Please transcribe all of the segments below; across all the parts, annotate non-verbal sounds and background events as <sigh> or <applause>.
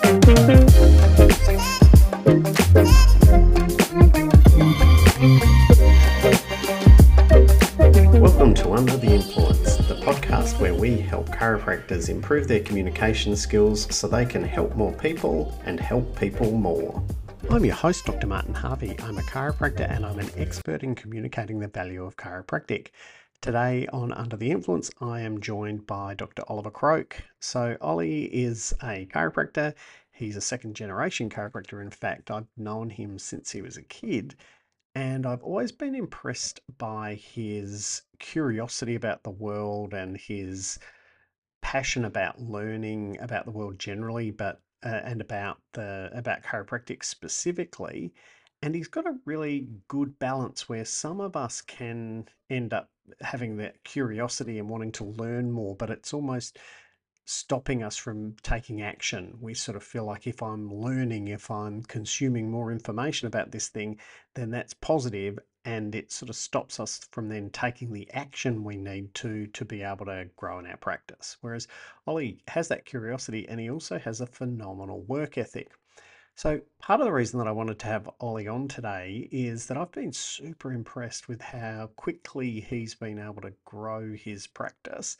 Welcome to Under the Influence, the podcast where we help chiropractors improve their communication skills so they can help more people and help people more. I'm your host, Dr. Martin Harvey. I'm a chiropractor and I'm an expert in communicating the value of chiropractic. Today on Under the Influence, I am joined by Dr. Oliver Croke. So, Ollie is a chiropractor. He's a second generation chiropractor. In fact, I've known him since he was a kid, and I've always been impressed by his curiosity about the world and his passion about learning about the world generally, but uh, and about the about chiropractic specifically. And he's got a really good balance where some of us can end up having that curiosity and wanting to learn more, but it's almost stopping us from taking action. We sort of feel like if I'm learning, if I'm consuming more information about this thing, then that's positive and it sort of stops us from then taking the action we need to to be able to grow in our practice. Whereas Ollie has that curiosity and he also has a phenomenal work ethic. So, part of the reason that I wanted to have Ollie on today is that I've been super impressed with how quickly he's been able to grow his practice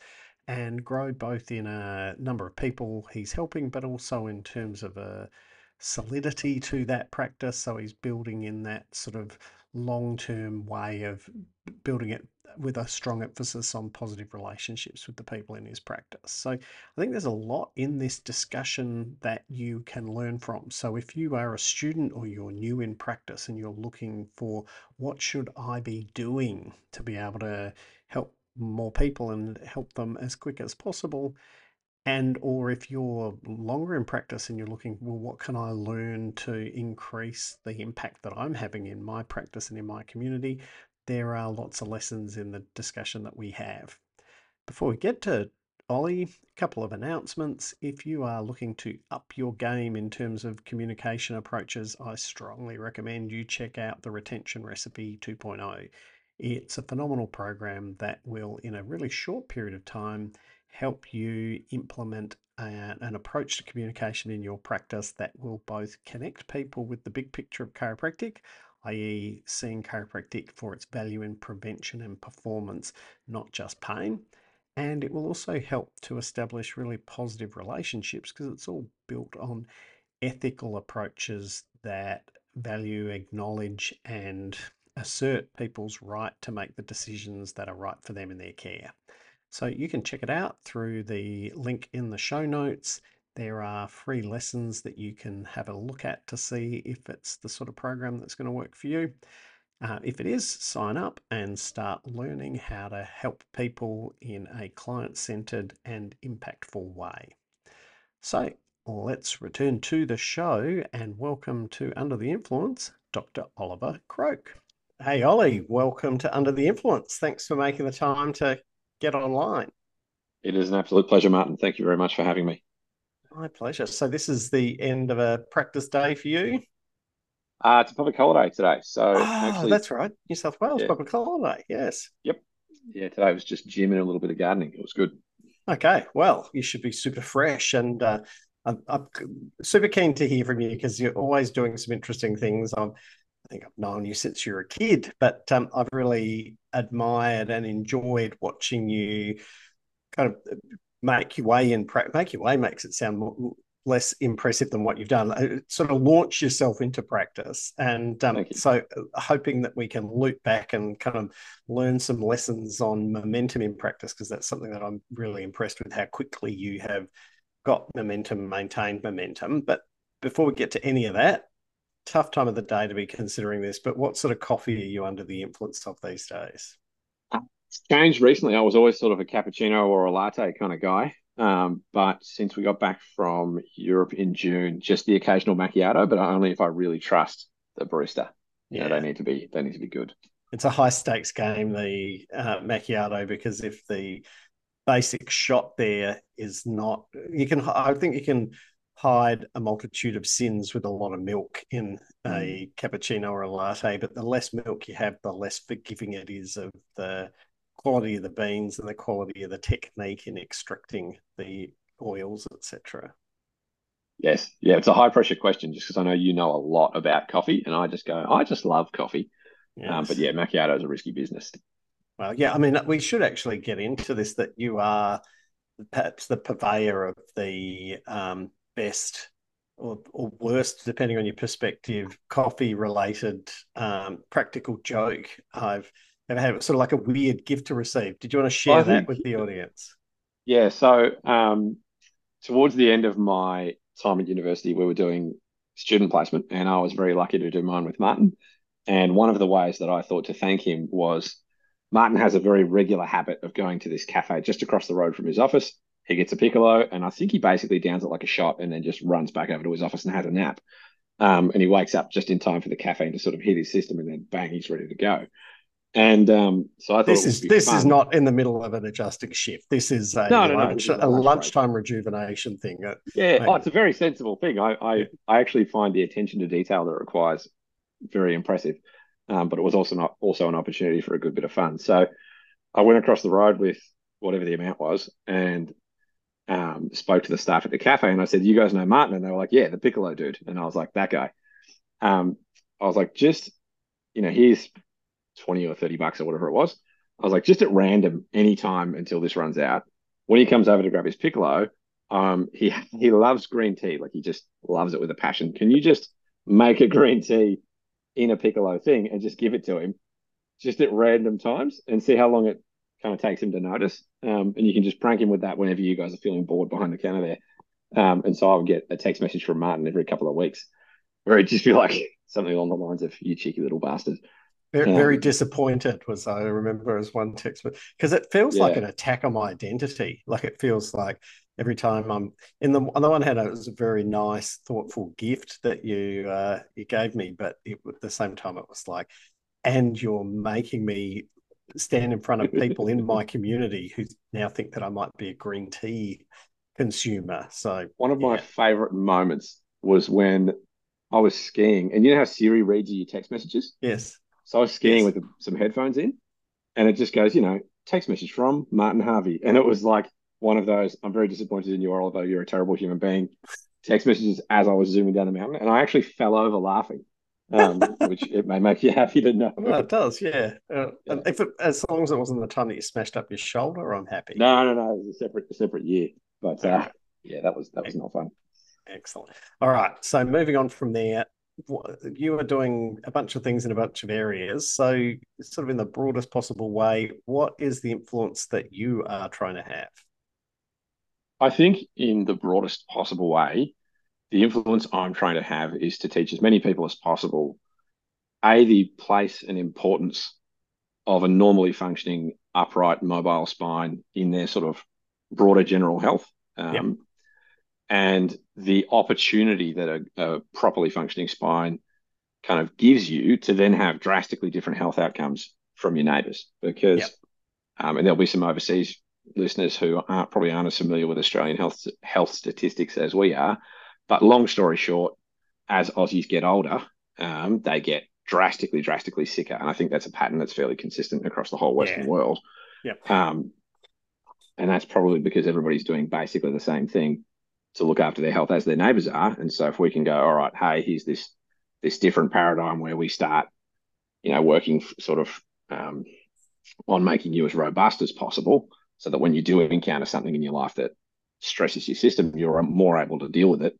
and grow both in a number of people he's helping, but also in terms of a solidity to that practice. So, he's building in that sort of long term way of building it with a strong emphasis on positive relationships with the people in his practice. So I think there's a lot in this discussion that you can learn from. So if you are a student or you're new in practice and you're looking for what should I be doing to be able to help more people and help them as quick as possible, and or if you're longer in practice and you're looking well what can i learn to increase the impact that i'm having in my practice and in my community there are lots of lessons in the discussion that we have. Before we get to Ollie, a couple of announcements. If you are looking to up your game in terms of communication approaches, I strongly recommend you check out the Retention Recipe 2.0. It's a phenomenal program that will, in a really short period of time, help you implement an approach to communication in your practice that will both connect people with the big picture of chiropractic i.e., seeing chiropractic for its value in prevention and performance, not just pain. And it will also help to establish really positive relationships because it's all built on ethical approaches that value, acknowledge, and assert people's right to make the decisions that are right for them in their care. So you can check it out through the link in the show notes. There are free lessons that you can have a look at to see if it's the sort of program that's going to work for you. Uh, if it is, sign up and start learning how to help people in a client centered and impactful way. So let's return to the show and welcome to Under the Influence, Dr. Oliver Croke. Hey, Ollie, welcome to Under the Influence. Thanks for making the time to get online. It is an absolute pleasure, Martin. Thank you very much for having me. My pleasure. So this is the end of a practice day for you. Uh, it's a public holiday today. So oh, actually, that's right. New South Wales yeah. public holiday. Yes. Yep. Yeah. Today was just gym and a little bit of gardening. It was good. Okay. Well, you should be super fresh and. Uh, I'm, I'm, super keen to hear from you because you're always doing some interesting things. I'm, think I've known you since you were a kid, but um, I've really admired and enjoyed watching you kind of make your way in practice, make your way makes it sound more, less impressive than what you've done. Uh, sort of launch yourself into practice, and um, so uh, hoping that we can loop back and kind of learn some lessons on momentum in practice because that's something that I'm really impressed with how quickly you have got momentum, maintained momentum. But before we get to any of that, tough time of the day to be considering this. But what sort of coffee are you under the influence of these days? It's changed recently. I was always sort of a cappuccino or a latte kind of guy. Um, but since we got back from Europe in June, just the occasional macchiato, but only if I really trust the barista. Yeah, you know, they need to be they need to be good. It's a high stakes game, the uh, macchiato, because if the basic shot there is not, you can. I think you can hide a multitude of sins with a lot of milk in a mm. cappuccino or a latte, but the less milk you have, the less forgiving it is of the quality of the beans and the quality of the technique in extracting the oils, etc. Yes, yeah, it's a high pressure question just because I know you know a lot about coffee, and I just go, I just love coffee. Um, yes. Um, but yeah, macchiato is a risky business. Well, yeah, I mean, we should actually get into this that you are perhaps the purveyor of the um, best or, or, worst, depending on your perspective, coffee related um, practical joke I've ever had. Sort of like a weird gift to receive. Did you want to share that with the audience? Yeah. So, um, towards the end of my time at university, we were doing student placement, and I was very lucky to do mine with Martin. And one of the ways that I thought to thank him was Martin has a very regular habit of going to this cafe just across the road from his office. He gets a piccolo, and I think he basically downs it like a shot and then just runs back over to his office and has a nap. Um, and he wakes up just in time for the caffeine to sort of hit his system, and then bang, he's ready to go. And um, so I thought this is this fun. is not in the middle of an adjusting shift. This is a, no, no, lunch, no, a lunchtime rejuvenation thing. Yeah, oh, it's a very sensible thing. I I, yeah. I actually find the attention to detail that it requires very impressive. Um, but it was also not also an opportunity for a good bit of fun. So I went across the road with whatever the amount was and um, spoke to the staff at the cafe and I said, "You guys know Martin?" And they were like, "Yeah, the piccolo dude." And I was like, "That guy." Um, I was like, "Just you know, here's 20 or 30 bucks or whatever it was. I was like, just at random, anytime until this runs out. When he comes over to grab his piccolo, um, he <laughs> he loves green tea. Like he just loves it with a passion. Can you just make a green tea in a piccolo thing and just give it to him just at random times and see how long it kind of takes him to notice. Um, and you can just prank him with that whenever you guys are feeling bored behind the counter there. Um, and so I would get a text message from Martin every couple of weeks where it'd just be like <laughs> something along the lines of, you cheeky little bastard. Very, very disappointed was I remember as one text because it feels yeah. like an attack on my identity. Like it feels like every time I'm in the on the one hand, it was a very nice, thoughtful gift that you uh, you gave me, but it, at the same time, it was like, and you're making me stand in front of <laughs> people in my community who now think that I might be a green tea consumer. So one of yeah. my favorite moments was when I was skiing, and you know how Siri reads your text messages. Yes. So I was skiing yes. with some headphones in, and it just goes, you know, text message from Martin Harvey, and it was like one of those. I'm very disappointed in you, although you're a terrible human being. Text messages as I was zooming down the mountain, and I actually fell over laughing. Um, which it may make you <laughs> happy to know. Well, it does, yeah. Uh, yeah. If it, as long as it wasn't the time that you smashed up your shoulder, I'm happy. No, no, no. It was a separate, a separate year, but uh, yeah, that was that was not fun. Excellent. All right, so moving on from there, you are doing a bunch of things in a bunch of areas. So, sort of in the broadest possible way, what is the influence that you are trying to have? I think, in the broadest possible way, the influence I'm trying to have is to teach as many people as possible a the place and importance of a normally functioning upright mobile spine in their sort of broader general health. Um, yep and the opportunity that a, a, properly functioning spine kind of gives you to then have drastically different health outcomes from your neighbors because yep. um, and there'll be some overseas listeners who aren't probably aren't as familiar with Australian health health statistics as we are but long story short as Aussies get older um, they get drastically drastically sicker and I think that's a pattern that's fairly consistent across the whole western yeah. world yep. um, and that's probably because everybody's doing basically the same thing to look after their health as their neighbors are. And so if we can go, all right, hey, here's this this different paradigm where we start, you know, working sort of um, on making you as robust as possible, so that when you do encounter something in your life that stresses your system, you're more able to deal with it.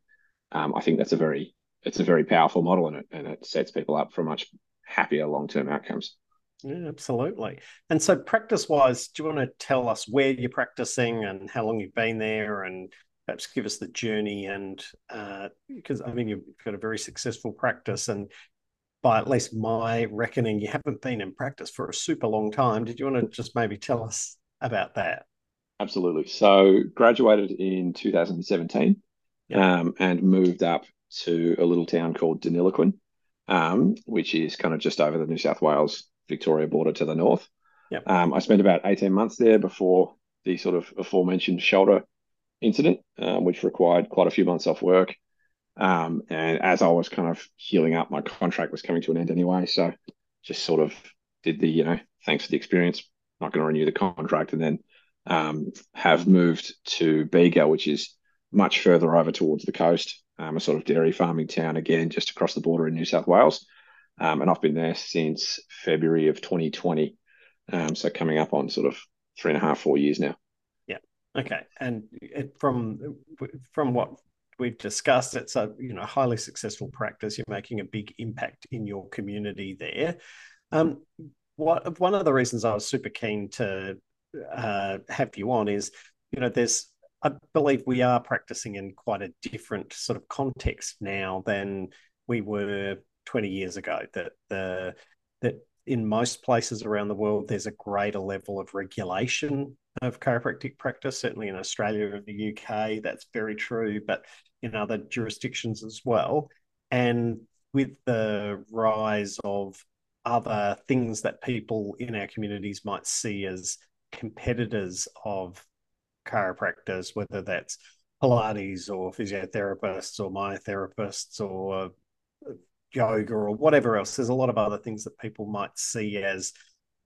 Um, I think that's a very it's a very powerful model, and it and it sets people up for much happier long term outcomes. Yeah, absolutely. And so, practice wise, do you want to tell us where you're practicing and how long you've been there and perhaps give us the journey and uh, because I mean you've got a very successful practice and by at least my reckoning you haven't been in practice for a super long time. Did you want to just maybe tell us about that? Absolutely. So graduated in 2017 um, and moved up to a little town called Deniliquin, um, which is kind of just over the New South Wales Victoria border to the north. Yep. Um, I spent about 18 months there before the sort of aforementioned shoulder incident, um, which required quite a few months off work. Um, and as I was kind of healing up, my contract was coming to an end anyway. So just sort of did the, you know, thanks for the experience, not going to renew the contract, and then um, have moved to Bega, which is much further over towards the coast. um, a sort of dairy farming town again, just across the border in New South Wales. Um, and I've been there since February of 2020. Um, so coming up on sort of three and a half, four years now. Yeah. Okay. And it, from from what we've discussed, it's a you know highly successful practice. You're making a big impact in your community there. Um, what one of the reasons I was super keen to uh, have you on is, you know, there's I believe we are practicing in quite a different sort of context now than we were 20 years ago. That the that in most places around the world, there's a greater level of regulation of chiropractic practice. Certainly in Australia and the UK, that's very true, but in other jurisdictions as well. And with the rise of other things that people in our communities might see as competitors of chiropractors, whether that's Pilates or physiotherapists or myotherapists or yoga or whatever else. There's a lot of other things that people might see as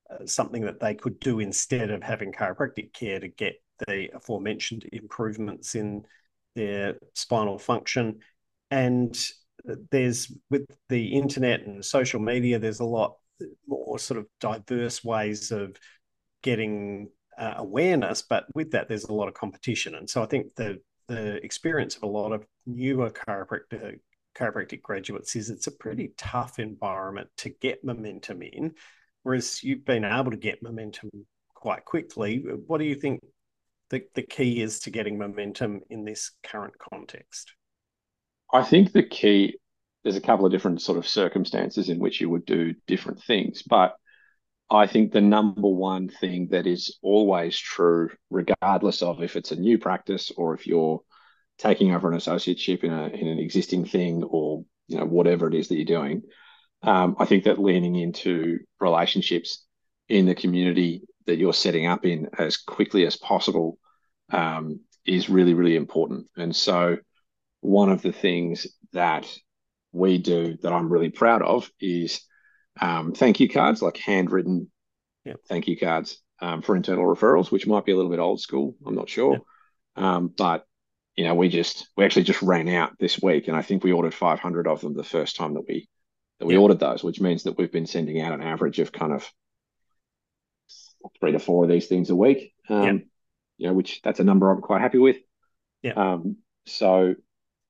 uh, something that they could do instead of having chiropractic care to get the aforementioned improvements in their spinal function. And there's with the internet and social media, there's a lot more sort of diverse ways of getting uh, awareness, but with that, there's a lot of competition. And so I think the the experience of a lot of newer chiropractic chiropractic graduates is it's a pretty tough environment to get momentum in, whereas you've been able to get momentum quite quickly. What do you think the, the key is to getting momentum in this current context? I think the key there's a couple of different sort of circumstances in which you would do different things, but I think the number one thing that is always true, regardless of if it's a new practice or if you're taking over an associateship in, a, in an existing thing or you know whatever it is that you're doing, um, I think that leaning into relationships in the community that you're setting up in as quickly as possible um, is really really important. And so one of the things that we do that I'm really proud of is um, thank you cards, like handwritten yep. thank you cards um, for internal referrals, which might be a little bit old school. I'm not sure. Yep. Um, but, you know, we just, we actually just ran out this week and I think we ordered 500 of them the first time that we, that we yep. ordered those, which means that we've been sending out an average of kind of three to four of these things a week. Um, you know, which that's a number I'm quite happy with. Yeah. Um, so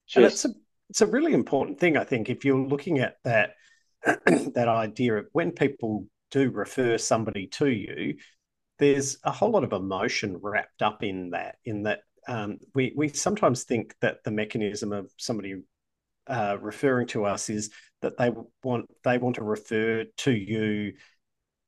just, and it's a, it's a really important thing, I think, if you're looking at that <clears throat> that idea of when people do refer somebody to you, there's a whole lot of emotion wrapped up in that. In that, um, we we sometimes think that the mechanism of somebody uh, referring to us is that they want they want to refer to you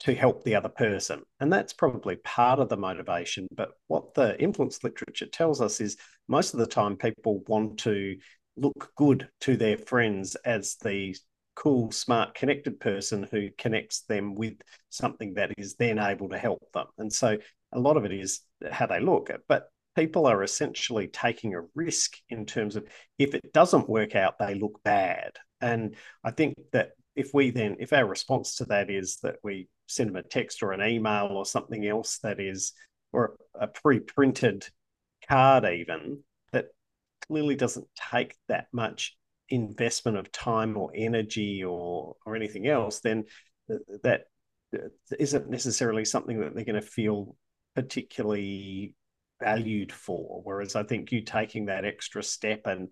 to help the other person, and that's probably part of the motivation. But what the influence literature tells us is most of the time people want to look good to their friends as the cool, smart, connected person who connects them with something that is then able to help them. And so a lot of it is how they look. But people are essentially taking a risk in terms of if it doesn't work out, they look bad. And I think that if we then, if our response to that is that we send them a text or an email or something else that is, or a pre printed card, even that clearly doesn't take that much investment of time or energy or or anything else, then that isn't necessarily something that they're going to feel particularly valued for. Whereas I think you taking that extra step and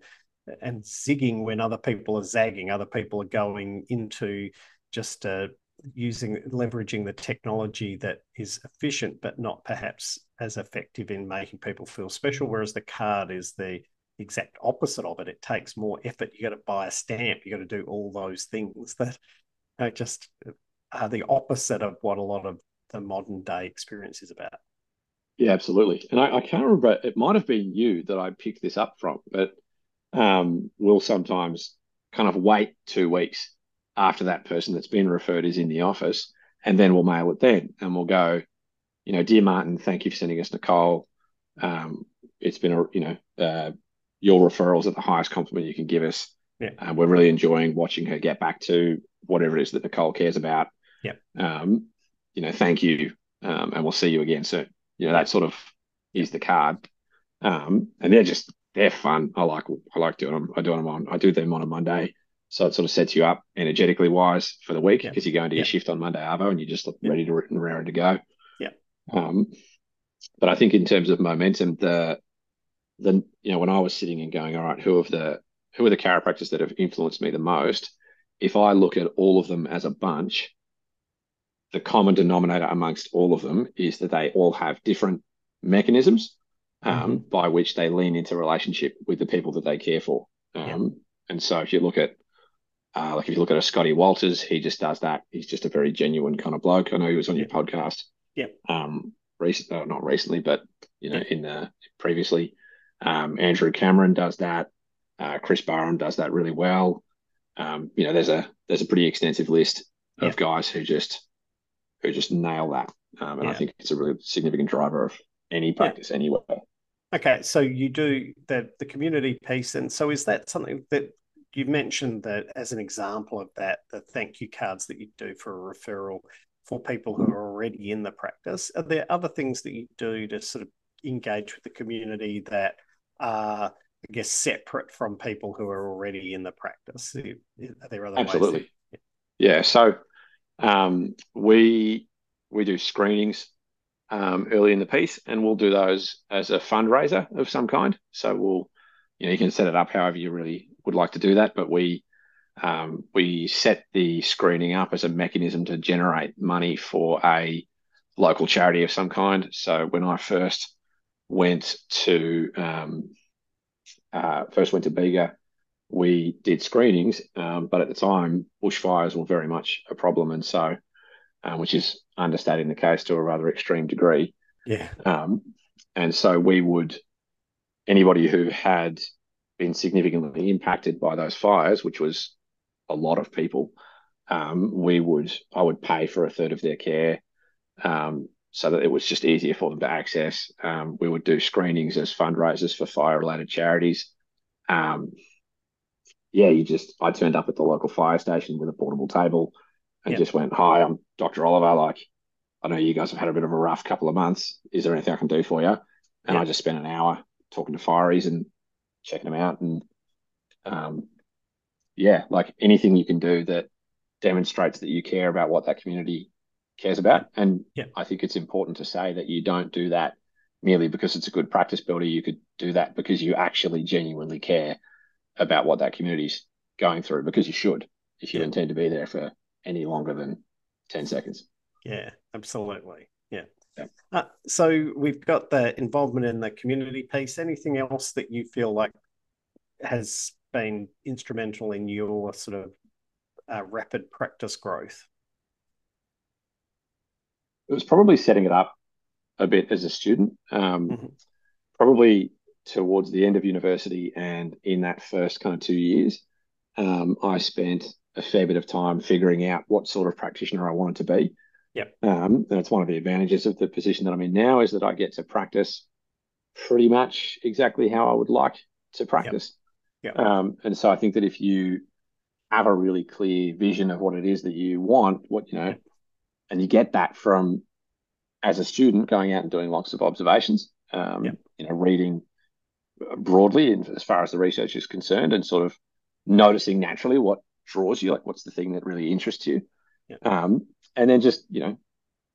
and zigging when other people are zagging, other people are going into just uh, using leveraging the technology that is efficient but not perhaps as effective in making people feel special. Whereas the card is the exact opposite of it. It takes more effort. You got to buy a stamp. You got to do all those things that just are the opposite of what a lot of the modern day experience is about. Yeah, absolutely. And I, I can't remember. It might have been you that I picked this up from, but um, we'll sometimes kind of wait two weeks after that person that's been referred is in the office, and then we'll mail it then, and we'll go, you know, dear Martin, thank you for sending us Nicole. Um, it's been a you know uh, your referrals are the highest compliment you can give us. Yeah. Uh, we're really enjoying watching her get back to whatever it is that Nicole cares about. Yeah. Um, you know, thank you. Um, and we'll see you again soon. You know, that sort of is the card. Um, and they're just they're fun. I like I like doing them. I do them on I do them on a Monday, so it sort of sets you up energetically wise for the week because you go into your shift on Monday Arvo and you're just ready to and ready to go. Yeah. Um, but I think in terms of momentum, the the you know when I was sitting and going, all right, who of the who are the chiropractors that have influenced me the most? If I look at all of them as a bunch, the common denominator amongst all of them is that they all have different mechanisms um, mm-hmm. by which they lean into relationship with the people that they care for. Um, yeah. And so if you look at uh, like if you look at a Scotty Walters, he just does that. He's just a very genuine kind of bloke. I know he was on yeah. your podcast. Yeah. Um, recent, uh, not recently, but you know, yeah. in the previously, um, Andrew Cameron does that. Uh, Chris Barham does that really well. Um, you know, there's a there's a pretty extensive list of guys who just who just nail that, um, and I think it's a really significant driver of any practice anywhere. Okay, so you do the the community piece, and so is that something that you mentioned that as an example of that, the thank you cards that you do for a referral for people who are already in the practice. Are there other things that you do to sort of engage with the community that are, I guess, separate from people who are already in the practice? Are there other Absolutely. Ways yeah. yeah. So um, we we do screenings um, early in the piece, and we'll do those as a fundraiser of some kind. So we'll, you know, you can set it up however you really would like to do that, but we um, we set the screening up as a mechanism to generate money for a local charity of some kind. So when I first went to um, uh, first went to Bega, we did screenings, um, but at the time bushfires were very much a problem, and so um, which is understating the case to a rather extreme degree. Yeah. Um, and so we would, anybody who had been significantly impacted by those fires, which was a lot of people, um, we would, I would pay for a third of their care um, so that it was just easier for them to access. Um, we would do screenings as fundraisers for fire related charities. Um, yeah, you just, I turned up at the local fire station with a portable table and yep. just went, Hi, I'm Dr. Oliver. Like, I know you guys have had a bit of a rough couple of months. Is there anything I can do for you? And yep. I just spent an hour talking to fireys and checking them out. And um, yeah, like anything you can do that demonstrates that you care about what that community cares about. And yep. I think it's important to say that you don't do that merely because it's a good practice builder. You could do that because you actually genuinely care about what that community's going through because you should if you intend to be there for any longer than 10 seconds. Yeah, absolutely. Yeah. yeah. Uh, so we've got the involvement in the community piece. Anything else that you feel like has been instrumental in your sort of uh, rapid practice growth? It was probably setting it up a bit as a student. Um, mm-hmm. Probably towards the end of university and in that first kind of two years, um, I spent a fair bit of time figuring out what sort of practitioner I wanted to be. Yeah. Um, and it's one of the advantages of the position that I'm in now is that I get to practice pretty much exactly how I would like to practice. Yeah. Um, and so I think that if you have a really clear vision of what it is that you want, what you know, and you get that from as a student going out and doing lots of observations, um, you know, reading broadly as far as the research is concerned, and sort of noticing naturally what draws you, like what's the thing that really interests you. Yeah. Um, and then just, you know,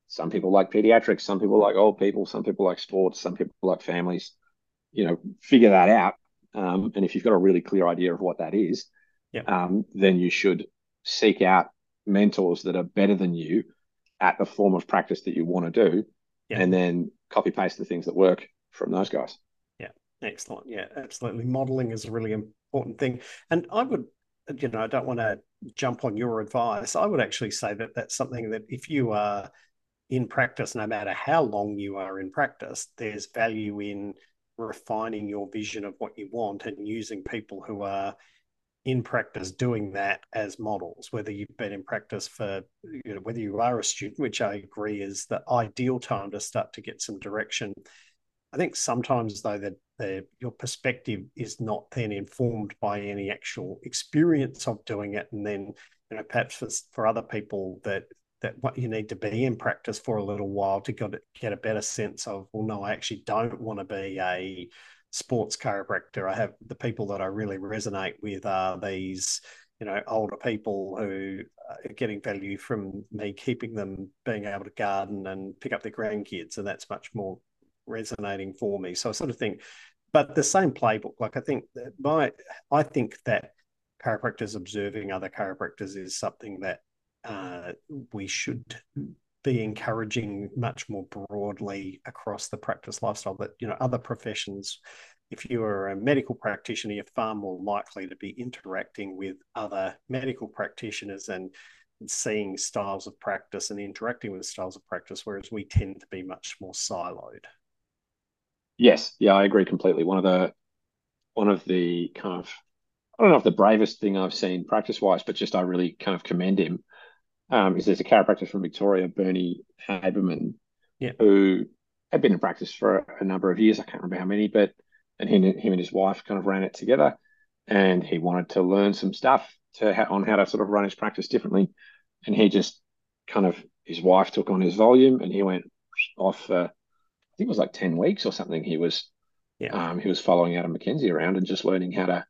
some people like pediatrics, some people like old people, some people like sports, some people like families, you know, figure that out. Um, and if you've got a really clear idea of what that is, yeah. um, then you should seek out mentors that are better than you at the form of practice that you want to do, yeah. and then copy paste the things that work from those guys. Yeah, excellent. Yeah, absolutely. Modeling is a really important thing, and I would you know, I don't want to jump on your advice. I would actually say that that's something that if you are in practice, no matter how long you are in practice, there's value in refining your vision of what you want and using people who are in practice doing that as models whether you've been in practice for you know whether you are a student which i agree is the ideal time to start to get some direction. I think sometimes though that the, your perspective is not then informed by any actual experience of doing it, and then you know perhaps for, for other people that that what you need to be in practice for a little while to get get a better sense of well no I actually don't want to be a sports chiropractor. I have the people that I really resonate with are these, you know, older people who are getting value from me keeping them being able to garden and pick up their grandkids, and that's much more resonating for me. So I sort of think, but the same playbook. Like I think my, I think that chiropractors observing other chiropractors is something that uh, we should encouraging much more broadly across the practice lifestyle that you know other professions if you are a medical practitioner you're far more likely to be interacting with other medical practitioners and seeing styles of practice and interacting with styles of practice whereas we tend to be much more siloed. Yes. Yeah i agree completely. One of the one of the kind of i don't know if the bravest thing i've seen practice wise but just i really kind of commend him um, is there's a chiropractor from Victoria, Bernie Haberman, yeah. who had been in practice for a number of years. I can't remember how many, but and him, him and his wife kind of ran it together. And he wanted to learn some stuff to ha- on how to sort of run his practice differently. And he just kind of his wife took on his volume, and he went off. Uh, I think it was like ten weeks or something. He was yeah. um, he was following Adam McKenzie around and just learning how to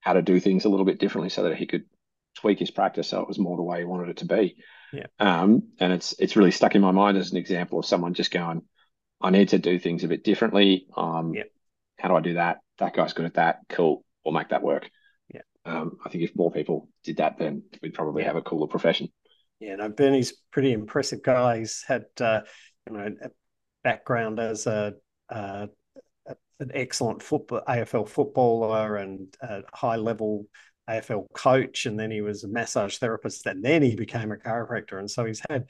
how to do things a little bit differently so that he could tweak his practice so it was more the way he wanted it to be. Yeah. Um, and it's it's really stuck in my mind as an example of someone just going, I need to do things a bit differently. Um, yeah. How do I do that? That guy's good at that. Cool. We'll make that work. Yeah. Um, I think if more people did that, then we'd probably yeah. have a cooler profession. Yeah, no, Bernie's pretty impressive guy. He's had uh, you know a background as a, uh, an excellent football AFL footballer and a high level AFL coach, and then he was a massage therapist, and then he became a chiropractor. And so he's had,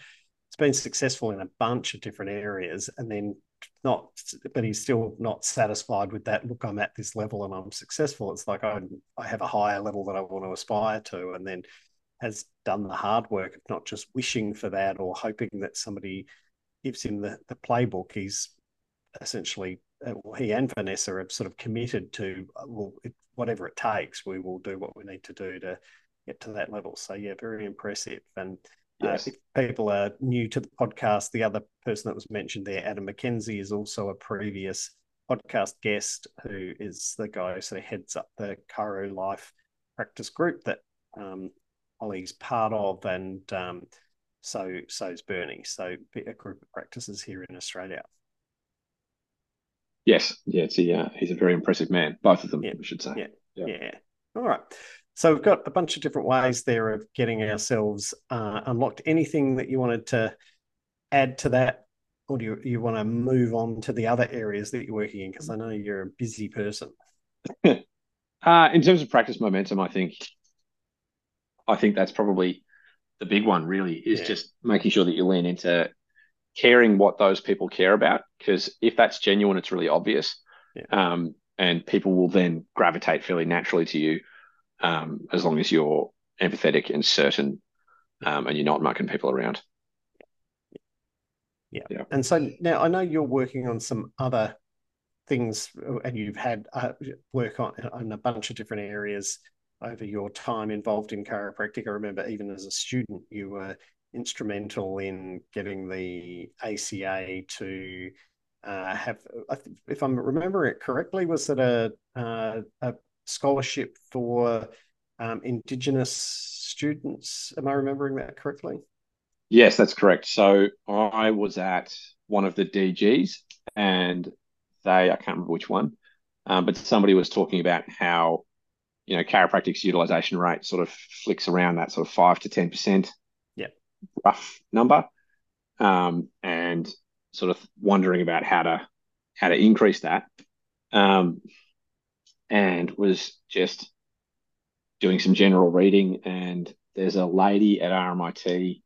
it's been successful in a bunch of different areas, and then not, but he's still not satisfied with that. Look, I'm at this level and I'm successful. It's like I, I have a higher level that I want to aspire to, and then has done the hard work of not just wishing for that or hoping that somebody gives him the, the playbook. He's essentially he and Vanessa are sort of committed to uh, well, whatever it takes, we will do what we need to do to get to that level. So yeah, very impressive. And uh, yes. uh, if people are new to the podcast, the other person that was mentioned there, Adam McKenzie, is also a previous podcast guest who is the guy who sort of heads up the Chiro Life practice group that um, Ollie's part of, and um, so so is Bernie. So a group of practices here in Australia. Yes, yeah, it's a, uh, he's a very impressive man. Both of them, yeah. I should say. Yeah. yeah, yeah. All right. So we've got a bunch of different ways there of getting ourselves uh, unlocked. Anything that you wanted to add to that, or do you, you want to move on to the other areas that you're working in? Because I know you're a busy person. <laughs> uh, in terms of practice momentum, I think, I think that's probably the big one. Really, is yeah. just making sure that you lean into caring what those people care about because if that's genuine it's really obvious yeah. um, and people will then gravitate fairly naturally to you um, as long as you're empathetic and certain um, and you're not mucking people around yeah. yeah and so now i know you're working on some other things and you've had uh, work on, on a bunch of different areas over your time involved in chiropractic i remember even as a student you were instrumental in getting the ACA to uh, have, if I'm remembering it correctly, was it a, uh, a scholarship for um, Indigenous students? Am I remembering that correctly? Yes, that's correct. So I was at one of the DGs and they, I can't remember which one, um, but somebody was talking about how, you know, chiropractic's utilization rate sort of flicks around that sort of five to 10% rough number, um, and sort of wondering about how to how to increase that, um, and was just doing some general reading. And there's a lady at RMIT.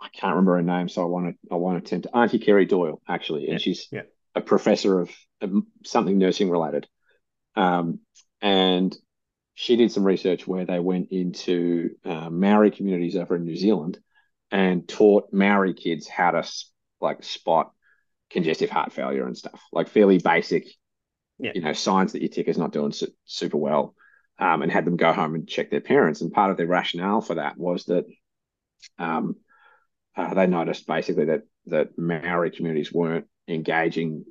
I can't remember her name, so I want to I want to attempt Auntie Kerry Doyle actually, and yeah, she's yeah. a professor of, of something nursing related, um, and she did some research where they went into uh, Maori communities over in New Zealand and taught Maori kids how to like spot congestive heart failure and stuff, like fairly basic, yeah. you know, signs that your ticker's not doing su- super well, um, and had them go home and check their parents. And part of their rationale for that was that um, uh, they noticed basically that that Maori communities weren't engaging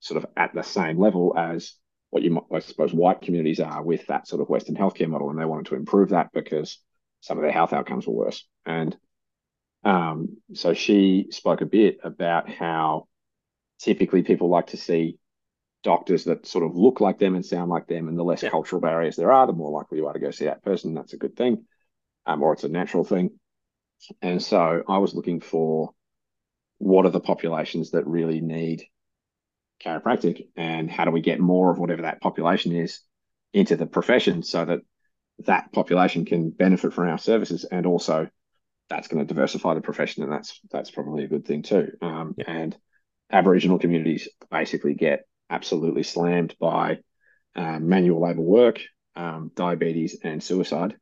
sort of at the same level as what you might, I suppose, white communities are with that sort of Western healthcare model, and they wanted to improve that because some of their health outcomes were worse. And um, so she spoke a bit about how typically people like to see doctors that sort of look like them and sound like them, and the less yeah. cultural barriers there are, the more likely you are to go see that person. That's a good thing, um, or it's a natural thing. And so I was looking for what are the populations that really need chiropractic and how do we get more of whatever that population is into the profession so that that population can benefit from our services and also that's going to diversify the profession and that's that's probably a good thing too um, yeah. and aboriginal communities basically get absolutely slammed by um, manual labor work um, diabetes and suicide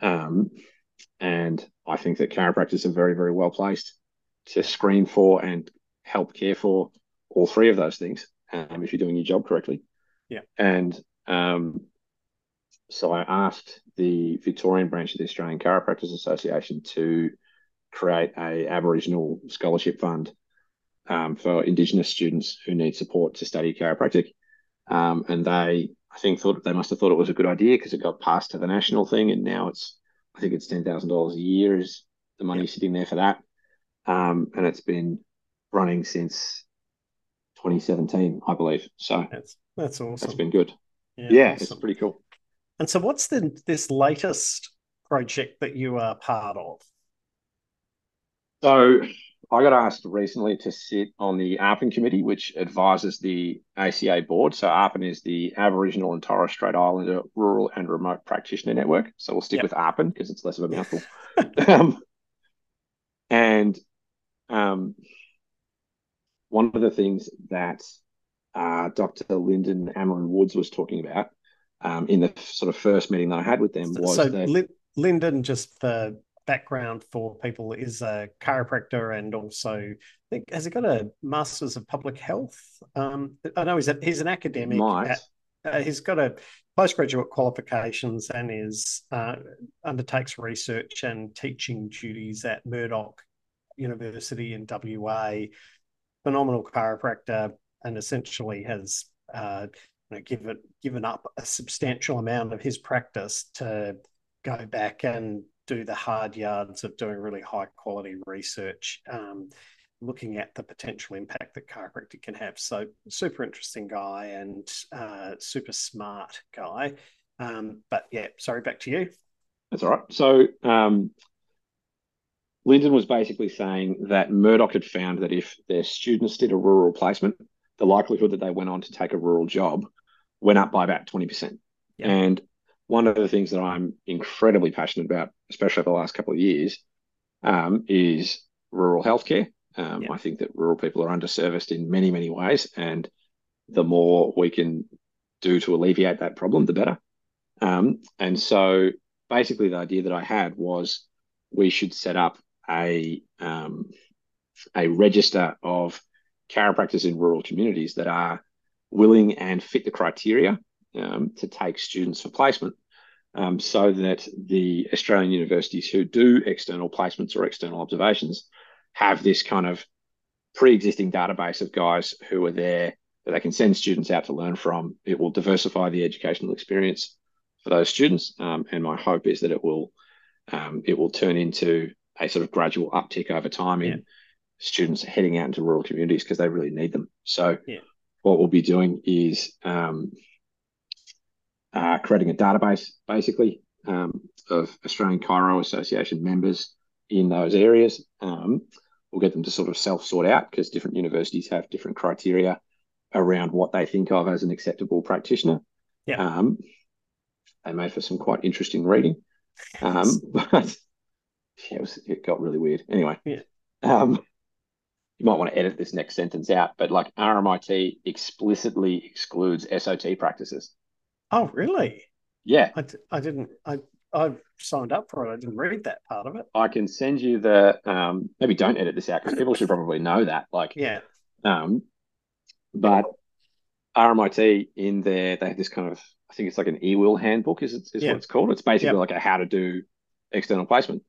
um, and i think that chiropractors are very very well placed to screen for and help care for all three of those things um, if you're doing your job correctly. Yeah. And um, so I asked the Victorian branch of the Australian Chiropractors Association to create a Aboriginal scholarship fund um, for Indigenous students who need support to study chiropractic. Um, and they, I think, thought they must have thought it was a good idea because it got passed to the national thing, and now it's, I think it's ten thousand dollars a year is the money yeah. sitting there for that, um, and it's been running since 2017, I believe. So that's that's awesome. That's been good. Yeah, yeah awesome. it's pretty cool. And so, what's the this latest project that you are part of? So, I got asked recently to sit on the ARPAN committee, which advises the ACA board. So, ARPAN is the Aboriginal and Torres Strait Islander Rural and Remote Practitioner Network. So, we'll stick yep. with ARPAN because it's less of a mouthful. <laughs> um, and um, one of the things that uh, Dr. Lyndon Amorin-Woods was talking about um, in the sort of first meeting that I had with them was so that Lyndon, just for background for people, is a chiropractor and also I think has he got a Masters of Public Health? Um, I know he's a, he's an academic. At, uh, he's got a postgraduate qualifications and is uh, undertakes research and teaching duties at Murdoch University in WA phenomenal chiropractor and essentially has uh, you know, given given up a substantial amount of his practice to go back and do the hard yards of doing really high quality research, um, looking at the potential impact that chiropractic can have. So, super interesting guy and uh, super smart guy. Um, but yeah, sorry, back to you. That's all right. So, um, Lyndon was basically saying that Murdoch had found that if their students did a rural placement, the likelihood that they went on to take a rural job went up by about 20%. Yeah. And one of the things that I'm incredibly passionate about, especially over the last couple of years, um, is rural healthcare. Um, yeah. I think that rural people are underserviced in many, many ways. And the more we can do to alleviate that problem, the better. Um, and so basically, the idea that I had was we should set up a um, a register of chiropractors in rural communities that are willing and fit the criteria um, to take students for placement, um, so that the Australian universities who do external placements or external observations have this kind of pre-existing database of guys who are there that they can send students out to learn from. It will diversify the educational experience for those students, um, and my hope is that it will um, it will turn into a sort of gradual uptick over time in yeah. Students heading out into rural communities because they really need them. So, yeah. what we'll be doing is um, uh, creating a database basically um, of Australian Chiro Association members in those areas. Um, we'll get them to sort of self sort out because different universities have different criteria around what they think of as an acceptable practitioner. Yeah. Um, they made for some quite interesting reading. Um, <laughs> but yeah, it, was, it got really weird. Anyway, yeah. Um, you might want to edit this next sentence out, but like RMIT explicitly excludes SOT practices. Oh, really? Yeah. I, I didn't, I, I signed up for it. I didn't read that part of it. I can send you the, um, maybe don't edit this out because people should probably know that. Like, yeah. Um, but RMIT in there, they have this kind of, I think it's like an e-will handbook is, is yeah. what it's called. It's basically yep. like a how to do external placement.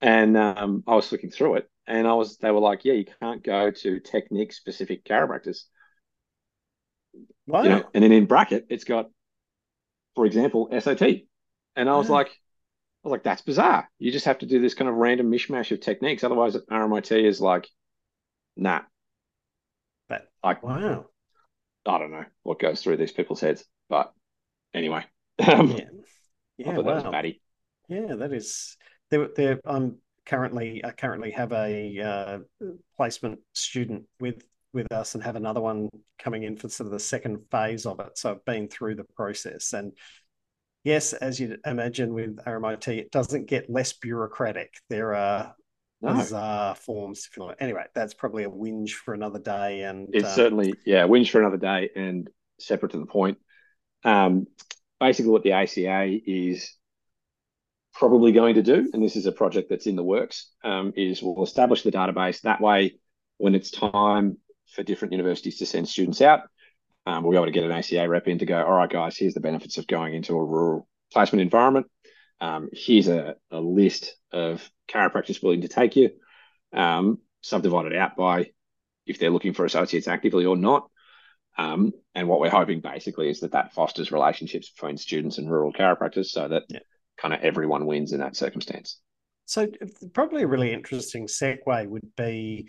And um, I was looking through it, and I was they were like, "Yeah, you can't go to technique specific chiropractors." Wow. You know, and then in bracket, it's got, for example, SOT. And I was yeah. like, I was like, that's bizarre. You just have to do this kind of random mishmash of techniques. Otherwise, RMIT is like, nah. But like, wow. I don't know what goes through these people's heads, but anyway. <laughs> Um, yeah, yeah, wow. that was Yeah, that is. There, there. I'm currently. I currently have a uh, placement student with with us, and have another one coming in for sort of the second phase of it. So I've been through the process, and yes, as you imagine with RMIT, it doesn't get less bureaucratic. There are no. bizarre forms. Anyway, that's probably a whinge for another day. And it's um, certainly, yeah, whinge for another day and separate to the point. Um, basically, what the ACA is probably going to do, and this is a project that's in the works, um, is we'll establish the database. That way, when it's time for different universities to send students out, um, we'll be able to get an ACA rep in to go, all right, guys, here's the benefits of going into a rural placement environment. Um, here's a, a, list of chiropractors willing to take you, um, subdivided out by if they're looking for associates actively or not. Um, and what we're hoping basically is that that fosters relationships between students and rural chiropractors so that yeah. Kind of everyone wins in that circumstance. So, probably a really interesting segue would be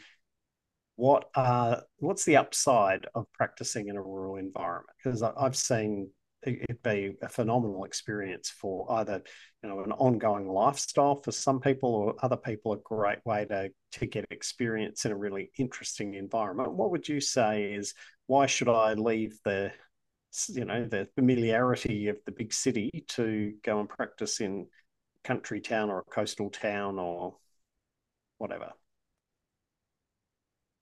what are what's the upside of practicing in a rural environment? Because I've seen it be a phenomenal experience for either you know an ongoing lifestyle for some people or other people a great way to to get experience in a really interesting environment what would you say is why should i leave the you know the familiarity of the big city to go and practice in country town or a coastal town or whatever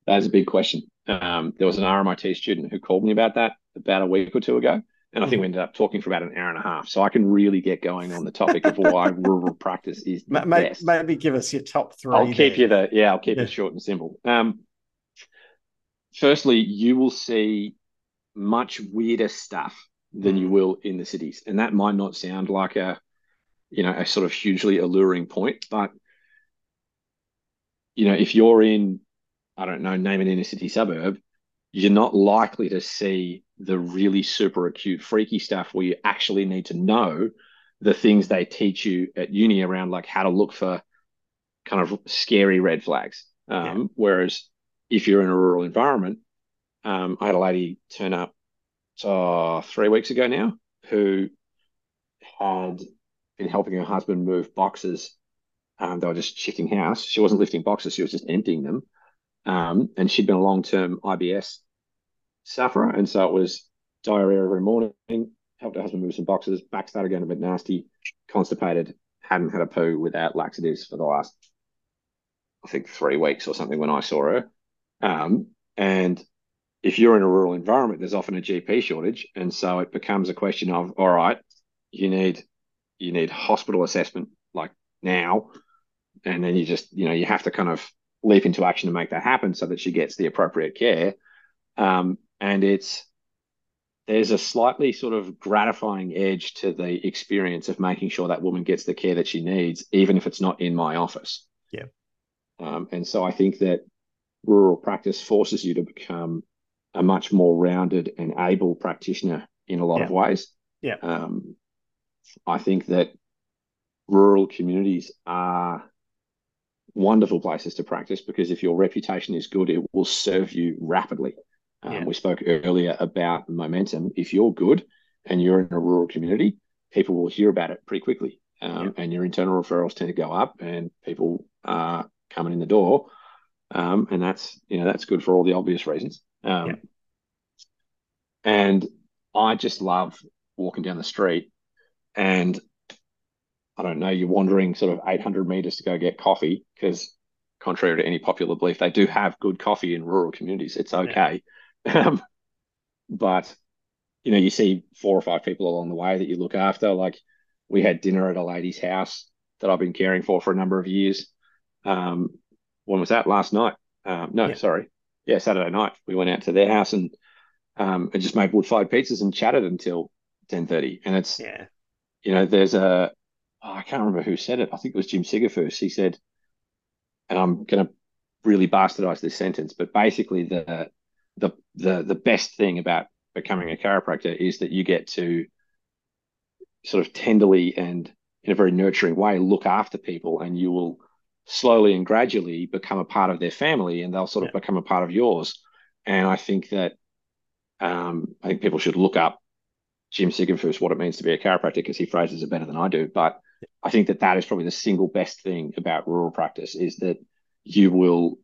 that's a big question. Um, there was an RMIT student who called me about that about a week or two ago, and I think we mm-hmm. ended up talking for about an hour and a half. So I can really get going on the topic of why <laughs> rural practice is maybe, best. Maybe give us your top three. I'll keep you the yeah. I'll keep yeah. it short and simple. Um, firstly, you will see much weirder stuff than you mm. will in the cities, and that might not sound like a you know a sort of hugely alluring point, but you know if you're in I don't know, name an inner city suburb, you're not likely to see the really super acute freaky stuff where you actually need to know the things they teach you at uni around like how to look for kind of scary red flags. Um, yeah. Whereas if you're in a rural environment, um, I had a lady turn up uh, three weeks ago now who had been helping her husband move boxes. Um, they were just checking house. She wasn't lifting boxes; she was just emptying them. Um, and she'd been a long term IBS sufferer. And so it was diarrhea every morning, helped her husband move some boxes, back started going a bit nasty, constipated, hadn't had a poo without laxatives for the last, I think, three weeks or something when I saw her. Um, and if you're in a rural environment, there's often a GP shortage. And so it becomes a question of, all right, you need you need hospital assessment like now. And then you just, you know, you have to kind of leap into action to make that happen so that she gets the appropriate care. Um, and it's there's a slightly sort of gratifying edge to the experience of making sure that woman gets the care that she needs, even if it's not in my office. Yeah. Um, and so I think that rural practice forces you to become a much more rounded and able practitioner in a lot yeah. of ways. Yeah. Um, I think that rural communities are wonderful places to practice because if your reputation is good, it will serve you rapidly. Um, yeah. We spoke earlier about momentum. If you're good and you're in a rural community, people will hear about it pretty quickly. Um, yeah. And your internal referrals tend to go up, and people are coming in the door, um, and that's you know that's good for all the obvious reasons. Um, yeah. And I just love walking down the street, and I don't know, you're wandering sort of 800 meters to go get coffee because, contrary to any popular belief, they do have good coffee in rural communities. It's okay. Yeah. <laughs> Um, but, you know, you see four or five people along the way that you look after. Like we had dinner at a lady's house that I've been caring for for a number of years. Um, when was that? Last night? Um, no, yeah. sorry. Yeah, Saturday night. We went out to their house and um, and just made wood fired pizzas and chatted until 10.30. And it's, yeah. you know, there's a, oh, I can't remember who said it. I think it was Jim Sigafoose. He said, and I'm going to really bastardize this sentence, but basically the the the the best thing about becoming a chiropractor is that you get to sort of tenderly and in a very nurturing way look after people and you will slowly and gradually become a part of their family and they'll sort of yeah. become a part of yours and i think that um, i think people should look up jim Sigafoose what it means to be a chiropractor because he phrases it better than i do but i think that that is probably the single best thing about rural practice is that you will